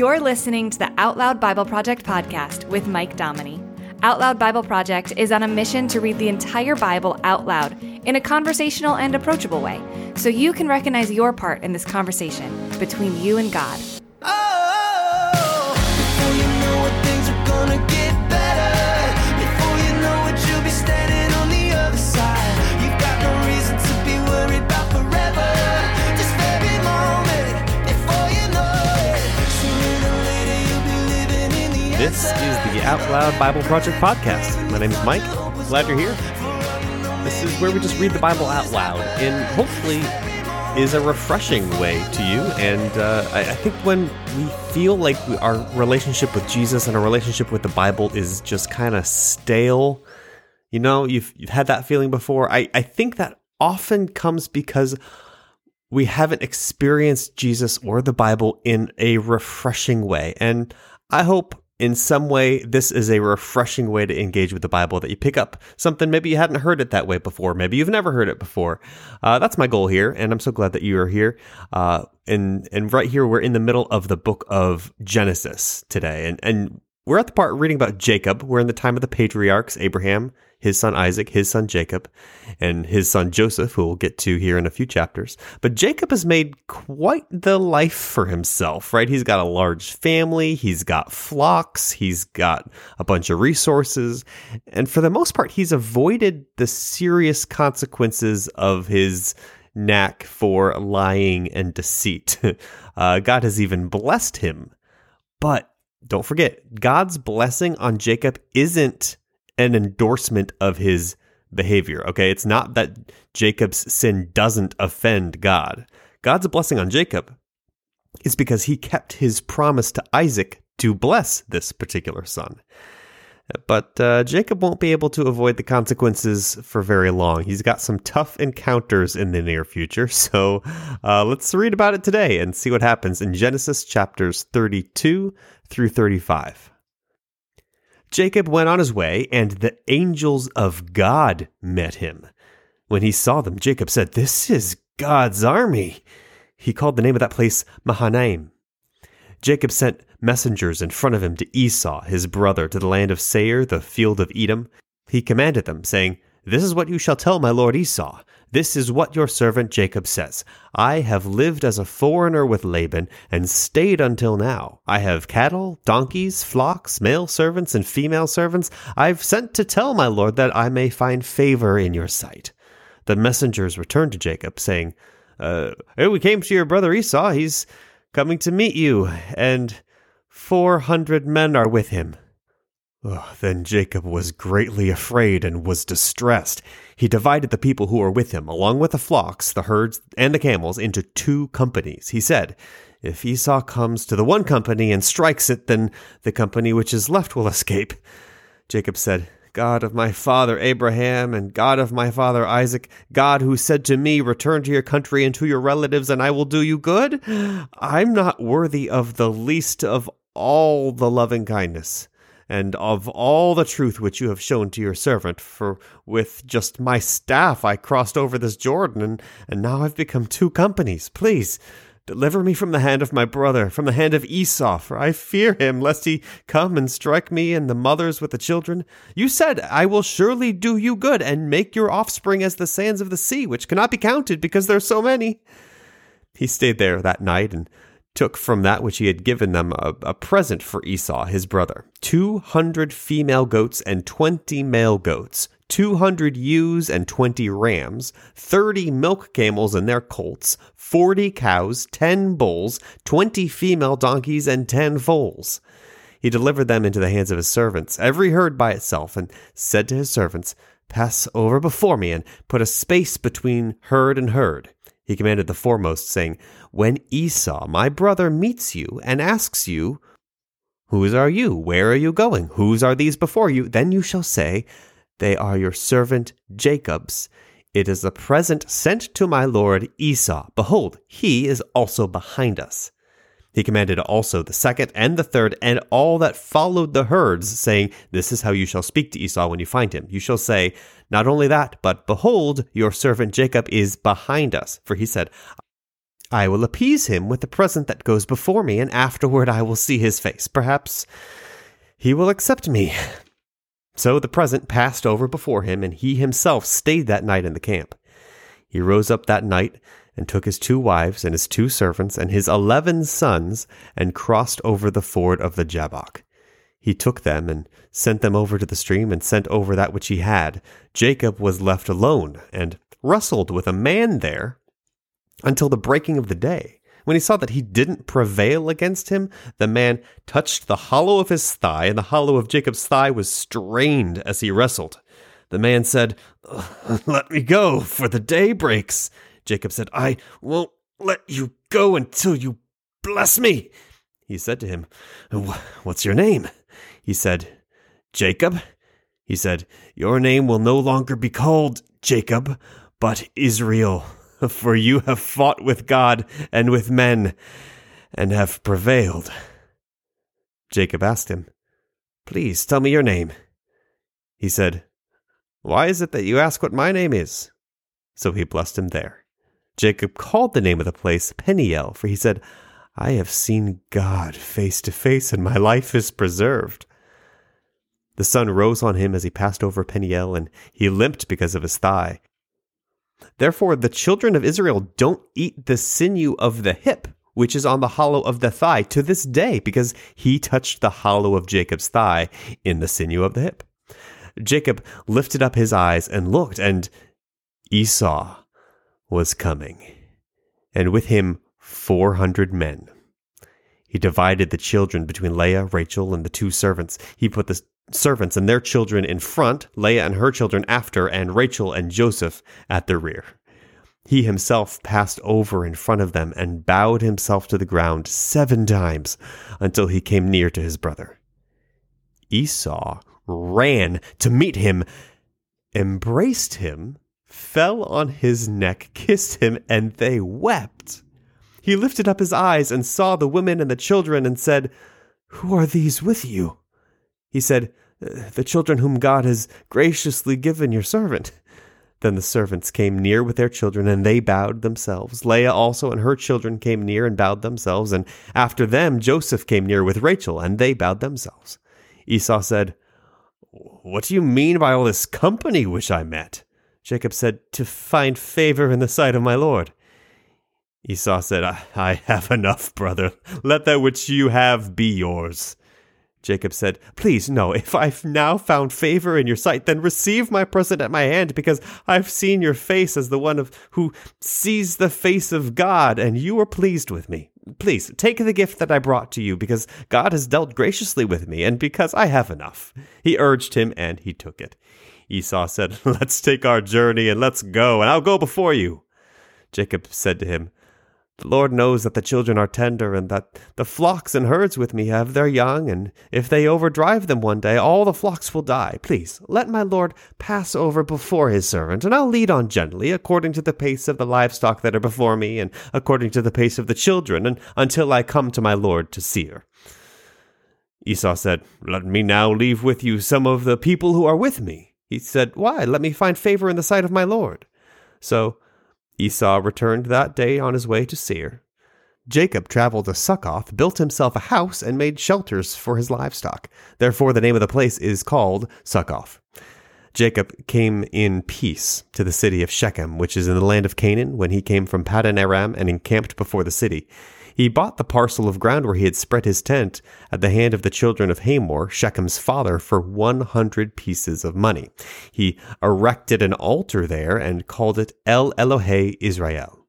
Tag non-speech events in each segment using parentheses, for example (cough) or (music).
You're listening to the Out Loud Bible Project podcast with Mike Dominy. Out Loud Bible Project is on a mission to read the entire Bible out loud in a conversational and approachable way so you can recognize your part in this conversation between you and God. This is the Out Loud Bible Project podcast. My name is Mike. Glad you're here. This is where we just read the Bible out loud and hopefully is a refreshing way to you. And uh, I, I think when we feel like we, our relationship with Jesus and our relationship with the Bible is just kind of stale, you know, you've, you've had that feeling before. I, I think that often comes because we haven't experienced Jesus or the Bible in a refreshing way. And I hope in some way this is a refreshing way to engage with the Bible, that you pick up something maybe you hadn't heard it that way before. Maybe you've never heard it before. Uh, that's my goal here. And I'm so glad that you are here. Uh, and, and right here, we're in the middle of the book of Genesis today. And, and we're at the part reading about Jacob. We're in the time of the patriarchs, Abraham, his son Isaac, his son Jacob, and his son Joseph, who we'll get to here in a few chapters. But Jacob has made quite the life for himself, right? He's got a large family, he's got flocks, he's got a bunch of resources, and for the most part, he's avoided the serious consequences of his knack for lying and deceit. (laughs) Uh, God has even blessed him. But don't forget, God's blessing on Jacob isn't an endorsement of his behavior. Okay. It's not that Jacob's sin doesn't offend God. God's blessing on Jacob is because he kept his promise to Isaac to bless this particular son. But uh, Jacob won't be able to avoid the consequences for very long. He's got some tough encounters in the near future. (laughs) So uh, let's read about it today and see what happens in Genesis chapters 32 through 35. Jacob went on his way, and the angels of God met him. When he saw them, Jacob said, This is God's army. He called the name of that place Mahanaim. Jacob sent messengers in front of him to Esau, his brother, to the land of Seir, the field of Edom. He commanded them, saying, This is what you shall tell my lord Esau. This is what your servant Jacob says. I have lived as a foreigner with Laban and stayed until now. I have cattle, donkeys, flocks, male servants, and female servants. I've sent to tell my lord that I may find favor in your sight. The messengers returned to Jacob, saying, uh, We came to your brother Esau. He's coming to meet you, and four hundred men are with him. Then Jacob was greatly afraid and was distressed. He divided the people who were with him, along with the flocks, the herds, and the camels, into two companies. He said, If Esau comes to the one company and strikes it, then the company which is left will escape. Jacob said, God of my father Abraham and God of my father Isaac, God who said to me, Return to your country and to your relatives, and I will do you good, I'm not worthy of the least of all the loving kindness and of all the truth which you have shown to your servant. For with just my staff I crossed over this Jordan, and, and now I've become two companies. Please, deliver me from the hand of my brother, from the hand of Esau, for I fear him, lest he come and strike me and the mothers with the children. You said, I will surely do you good, and make your offspring as the sands of the sea, which cannot be counted, because there are so many. He stayed there that night, and took from that which he had given them a, a, present for Esau, his brother. two hundred female goats and twenty male goats, two hundred ewes and twenty rams, thirty milk camels and their colts, forty cows, ten bulls, twenty female donkeys, and ten foals. He delivered them into the hands of his servants, every herd by itself, and said to his servants, Pass over before me, and put a space between herd and herd. He commanded the foremost, saying, When Esau, my brother, meets you and asks you, Whose are you? Where are you going? Whose are these before you? Then you shall say, They are your servant Jacob's. It is a present sent to my lord Esau. Behold, he is also behind us. He commanded also the second and the third and all that followed the herds, saying, This is how you shall speak to Esau when you find him. You shall say, Not only that, but behold, your servant Jacob is behind us. For he said, I will appease him with the present that goes before me, and afterward I will see his face. Perhaps he will accept me. So the present passed over before him, and he himself stayed that night in the camp. He rose up that night and took his two wives and his two servants and his eleven sons and crossed over the ford of the Jabbok. He took them and sent them over to the stream and sent over that which he had. Jacob was left alone and wrestled with a man there until the breaking of the day. When he saw that he didn't prevail against him, the man touched the hollow of his thigh, and the hollow of Jacob's thigh was strained as he wrestled. The man said, Let me go, for the day breaks. Jacob said, I won't let you go until you bless me. He said to him, What's your name? He said, Jacob. He said, Your name will no longer be called Jacob, but Israel, (laughs) for you have fought with God and with men, and have prevailed. Jacob asked him, Please tell me your name. He said, Why is it that you ask what my name is? So he blessed him there. Jacob called the name of the place Peniel, for he said, I have seen God face to face, and my life is preserved. The sun rose on him as he passed over Peniel, and he limped because of his thigh. Therefore, the children of Israel don't eat the sinew of the hip, which is on the hollow of the thigh, to this day, because he touched the hollow of Jacob's thigh in the sinew of the hip. Jacob lifted up his eyes and looked, and Esau was coming, and with him four hundred men. He divided the children between Leah, Rachel, and the two servants. He put the servants and their children in front, Leah and her children after, and Rachel and Joseph at the rear. He himself passed over in front of them and bowed himself to the ground seven times until he came near to his brother. Esau ran to meet him, embraced him, fell on his neck, kissed him, and they wept. He lifted up his eyes and saw the women and the children and said, Who are these with you? He said, uh, The children whom God has graciously given your servant. Then the servants came near with their children, and they bowed themselves. Leah also and her children came near and bowed themselves, and after them Joseph came near with Rachel, and they bowed themselves. Esau said, What do you mean by all this company which I met? Jacob said, To find favor in the sight of my Lord. Esau said, I, I have enough, brother. Let that which you have be yours. Jacob said, Please, no, if I've now found favor in your sight, then receive my present at my hand, because I've seen your face as the one of who sees the face of God, and you are pleased with me. Please, take the gift that I brought to you, because God has dealt graciously with me, and because I have enough. He urged him, and he took it. Esau said, (laughs) Let's take our journey, and let's go, and I'll go before you. Jacob said to him, the Lord knows that the children are tender, and that the flocks and herds with me have their young, and if they overdrive them one day, all the flocks will die. Please, let my Lord pass over before his servant, and I'll lead on gently, according to the pace of the livestock that are before me, and according to the pace of the children, and until I come to my Lord to Seir. Esau said, Let me now leave with you some of the people who are with me. He said, Why? Let me find favor in the sight of my Lord. So Esau returned that day on his way to Seir. Jacob traveled to Succoth, built himself a house, and made shelters for his livestock. Therefore, the name of the place is called Succoth. Jacob came in peace to the city of Shechem, which is in the land of Canaan, when he came from Paddan Aram and encamped before the city. He bought the parcel of ground where he had spread his tent at the hand of the children of Hamor, Shechem's father, for 100 pieces of money. He erected an altar there and called it El Elohe Israel.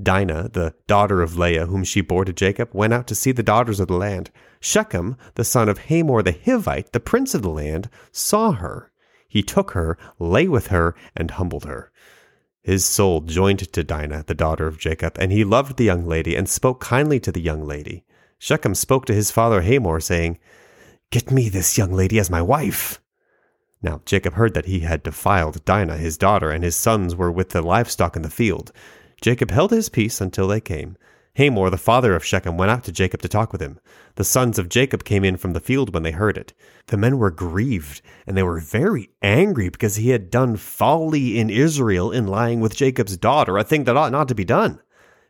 Dinah, the daughter of Leah, whom she bore to Jacob, went out to see the daughters of the land. Shechem, the son of Hamor the Hivite, the prince of the land, saw her. He took her, lay with her, and humbled her. His soul joined to Dinah, the daughter of Jacob, and he loved the young lady and spoke kindly to the young lady. Shechem spoke to his father Hamor, saying, Get me this young lady as my wife. Now Jacob heard that he had defiled Dinah, his daughter, and his sons were with the livestock in the field. Jacob held his peace until they came. Hamor, the father of Shechem, went out to Jacob to talk with him. The sons of Jacob came in from the field when they heard it. The men were grieved, and they were very angry because he had done folly in Israel in lying with Jacob's daughter, a thing that ought not to be done.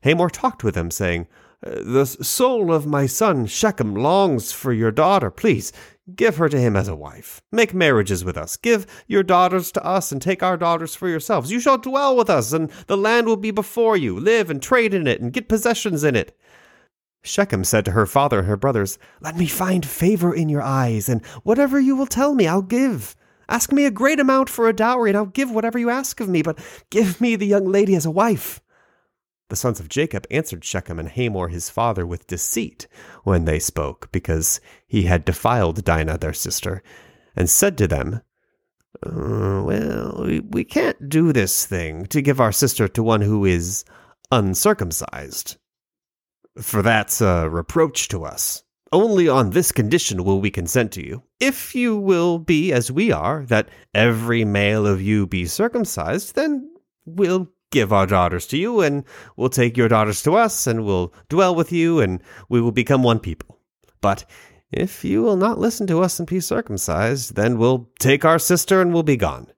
Hamor talked with him, saying, The soul of my son Shechem longs for your daughter. Please, give her to him as a wife. Make marriages with us. Give your daughters to us, and take our daughters for yourselves. You shall dwell with us, and the land will be before you. Live and trade in it, and get possessions in it. Shechem said to her father and her brothers, Let me find favor in your eyes, and whatever you will tell me, I'll give. Ask me a great amount for a dowry, and I'll give whatever you ask of me, but give me the young lady as a wife. The sons of Jacob answered Shechem and Hamor his father with deceit when they spoke, because he had defiled Dinah their sister, and said to them, uh, Well, we, we can't do this thing to give our sister to one who is uncircumcised. For that's a reproach to us. Only on this condition will we consent to you. If you will be as we are, that every male of you be circumcised, then we'll give our daughters to you, and we'll take your daughters to us, and we'll dwell with you, and we will become one people. But if you will not listen to us and be circumcised, then we'll take our sister and we'll be gone.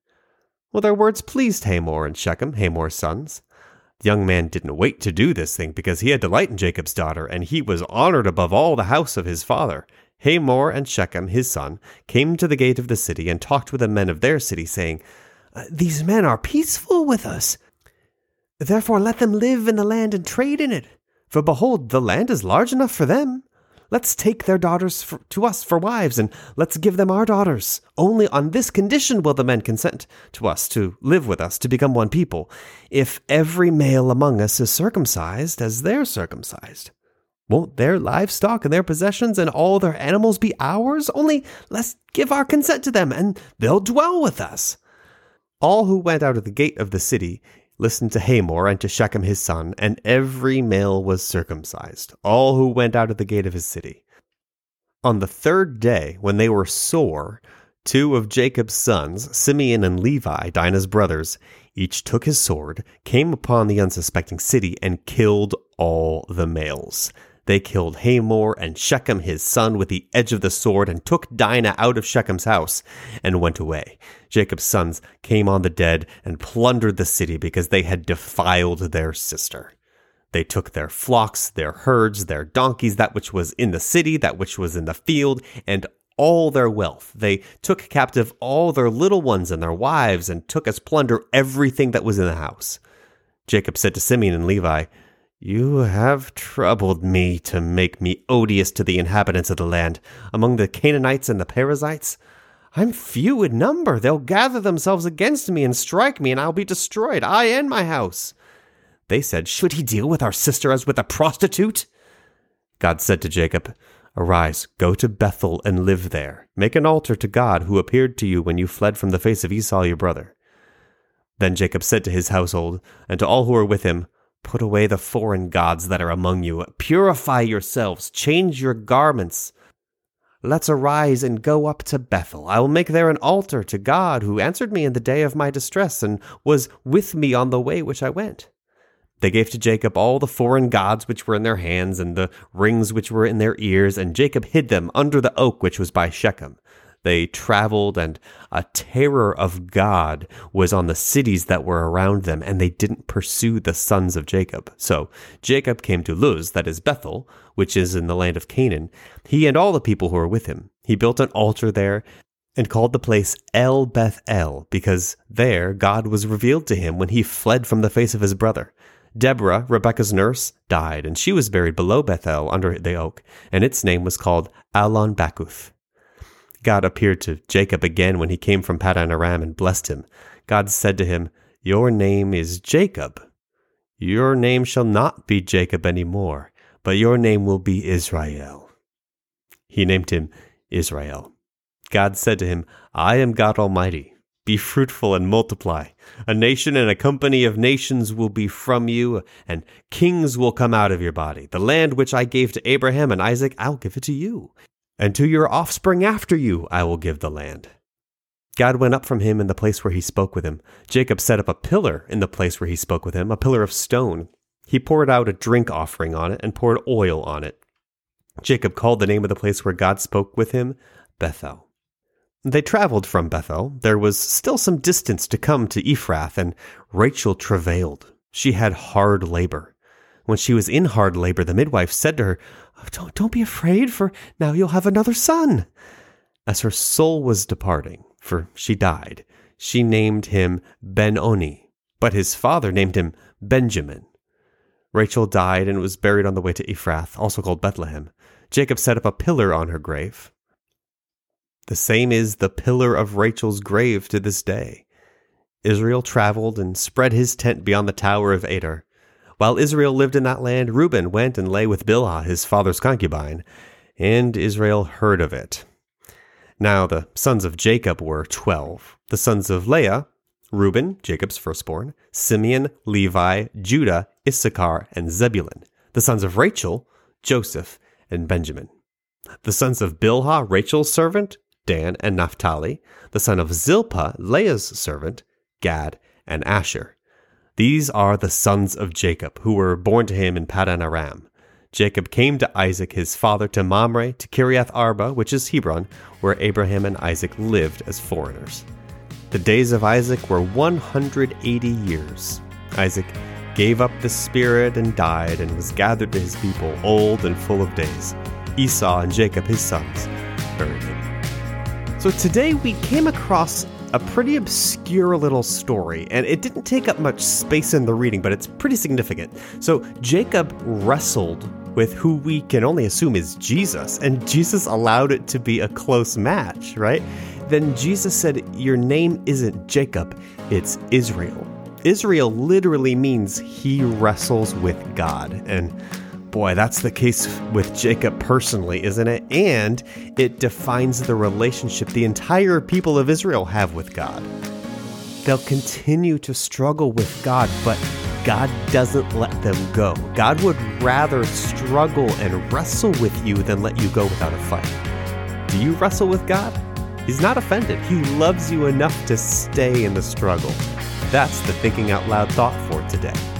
Well, their words pleased Hamor and Shechem, Hamor's sons. The young man didn't wait to do this thing because he had delight in Jacob's daughter, and he was honored above all the house of his father. Hamor and Shechem, his son, came to the gate of the city and talked with the men of their city, saying, "Uh, These men are peaceful with us. Therefore let them live in the land and trade in it. For behold, the land is large enough for them. Let's take their daughters for, to us for wives, and let's give them our daughters. Only on this condition will the men consent to us to live with us, to become one people, if every male among us is circumcised as they're circumcised. Won't their livestock and their possessions and all their animals be ours? Only let's give our consent to them, and they'll dwell with us. All who went out of the gate of the city listened to Hamor and to Shechem his son, and every male was circumcised, all who went out of the gate of his city. On the third day, when they were sore, two of Jacob's sons, Simeon and Levi, Dinah's brothers, each took his sword, came upon the unsuspecting city, and killed all the males. They killed Hamor and Shechem his son with the edge of the sword and took Dinah out of Shechem's house and went away. Jacob's sons came on the dead and plundered the city because they had defiled their sister. They took their flocks, their herds, their donkeys, that which was in the city, that which was in the field, and all their wealth. They took captive all their little ones and their wives, and took as plunder everything that was in the house. Jacob said to Simeon and Levi, you have troubled me to make me odious to the inhabitants of the land, among the Canaanites and the Perizzites. I'm few in number. They'll gather themselves against me and strike me, and I'll be destroyed, I and my house. They said, Should he deal with our sister as with a prostitute? God said to Jacob, Arise, go to Bethel and live there. Make an altar to God who appeared to you when you fled from the face of Esau your brother. Then Jacob said to his household and to all who were with him, Put away the foreign gods that are among you. Purify yourselves. Change your garments. Let's arise and go up to Bethel. I will make there an altar to God who answered me in the day of my distress and was with me on the way which I went. They gave to Jacob all the foreign gods which were in their hands and the rings which were in their ears, and Jacob hid them under the oak which was by Shechem. They traveled, and a terror of God was on the cities that were around them, and they didn't pursue the sons of Jacob. So Jacob came to Luz, that is Bethel, which is in the land of Canaan, he and all the people who were with him. He built an altar there and called the place El Beth El, because there God was revealed to him when he fled from the face of his brother. Deborah, Rebekah's nurse, died, and she was buried below Bethel under the oak, and its name was called Alon Bacuth. God appeared to Jacob again when he came from Paddan Aram and blessed him. God said to him, Your name is Jacob. Your name shall not be Jacob any more, but your name will be Israel. He named him Israel. God said to him, I am God Almighty. Be fruitful and multiply. A nation and a company of nations will be from you, and kings will come out of your body. The land which I gave to Abraham and Isaac, I'll give it to you and to your offspring after you I will give the land. God went up from him in the place where he spoke with him. Jacob set up a pillar in the place where he spoke with him, a pillar of stone. He poured out a drink offering on it and poured oil on it. Jacob called the name of the place where God spoke with him Bethel. They traveled from Bethel. There was still some distance to come to Ephrath, and Rachel travailed. She had hard labor. When she was in hard labor, the midwife said to her, "Oh, don't, don't be afraid, for now you'll have another son. As her soul was departing, for she died, she named him Ben-Oni, but his father named him Benjamin. Rachel died and was buried on the way to Ephrath, also called Bethlehem. Jacob set up a pillar on her grave. The same is the pillar of Rachel's grave to this day. Israel traveled and spread his tent beyond the tower of Adar. While Israel lived in that land, Reuben went and lay with Bilhah, his father's concubine, and Israel heard of it. Now the sons of Jacob were twelve. The sons of Leah, Reuben, Jacob's firstborn, Simeon, Levi, Judah, Issachar, and Zebulun. The sons of Rachel, Joseph, and Benjamin. The sons of Bilhah, Rachel's servant, Dan and Naphtali. The son of Zilpah, Leah's servant, Gad and Asher. These are the sons of Jacob, who were born to him in Paddan Aram. Jacob came to Isaac his father to Mamre, to Kiriath Arba, which is Hebron, where Abraham and Isaac lived as foreigners. The days of Isaac were 180 years. Isaac gave up the spirit and died, and was gathered to his people, old and full of days. Esau and Jacob, his sons, buried him. So today we came across a pretty obscure little story, and it didn't take up much space in the reading, but it's pretty significant. So Jacob wrestled with who we can only assume is Jesus, and Jesus allowed it to be a close match, right? Then Jesus said, Your name isn't Jacob, it's Israel. Israel literally means he wrestles with God. And boy, that's the case with Jacob personally, isn't it? And it defines the relationship the entire people of Israel have with God. They'll continue to struggle with God, but God doesn't let them go. God would rather struggle and wrestle with you than let you go without a fight. Do you wrestle with God? He's not offended. He loves you enough to stay in the struggle. That's the Thinking Out Loud thought for today.